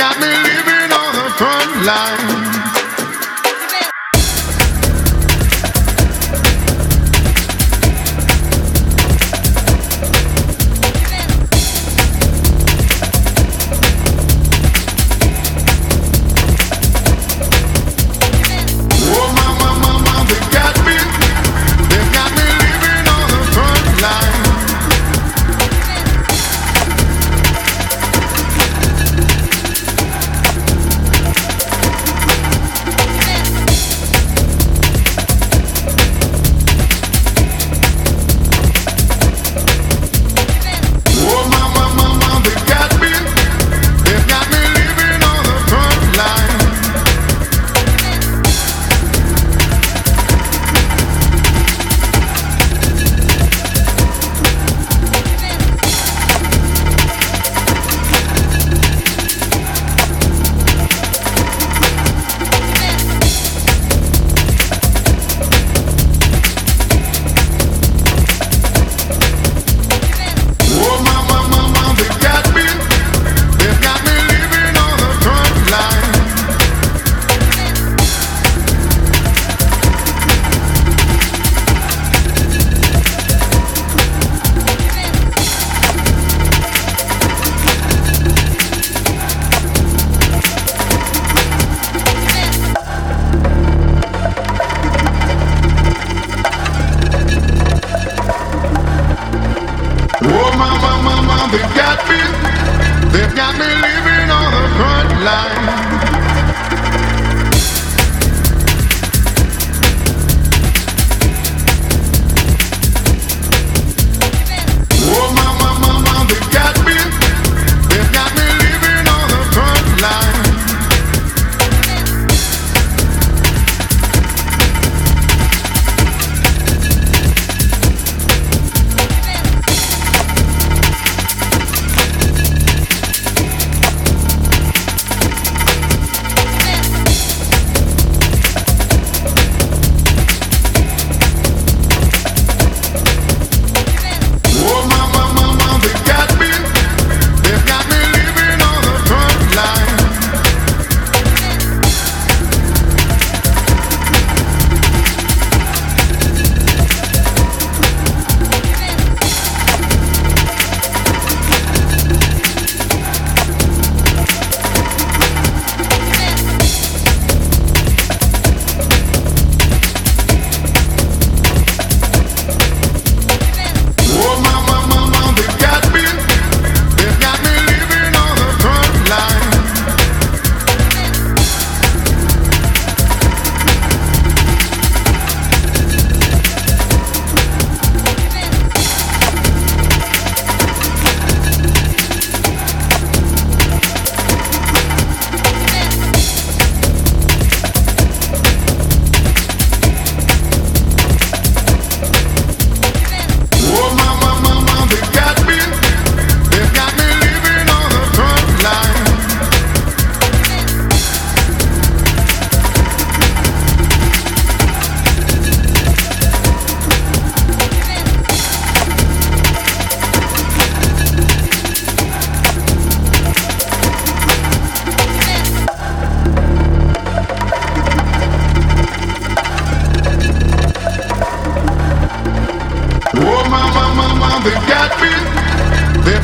got me living on the front line. They got me, they got me living on the front line.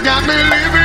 got me living.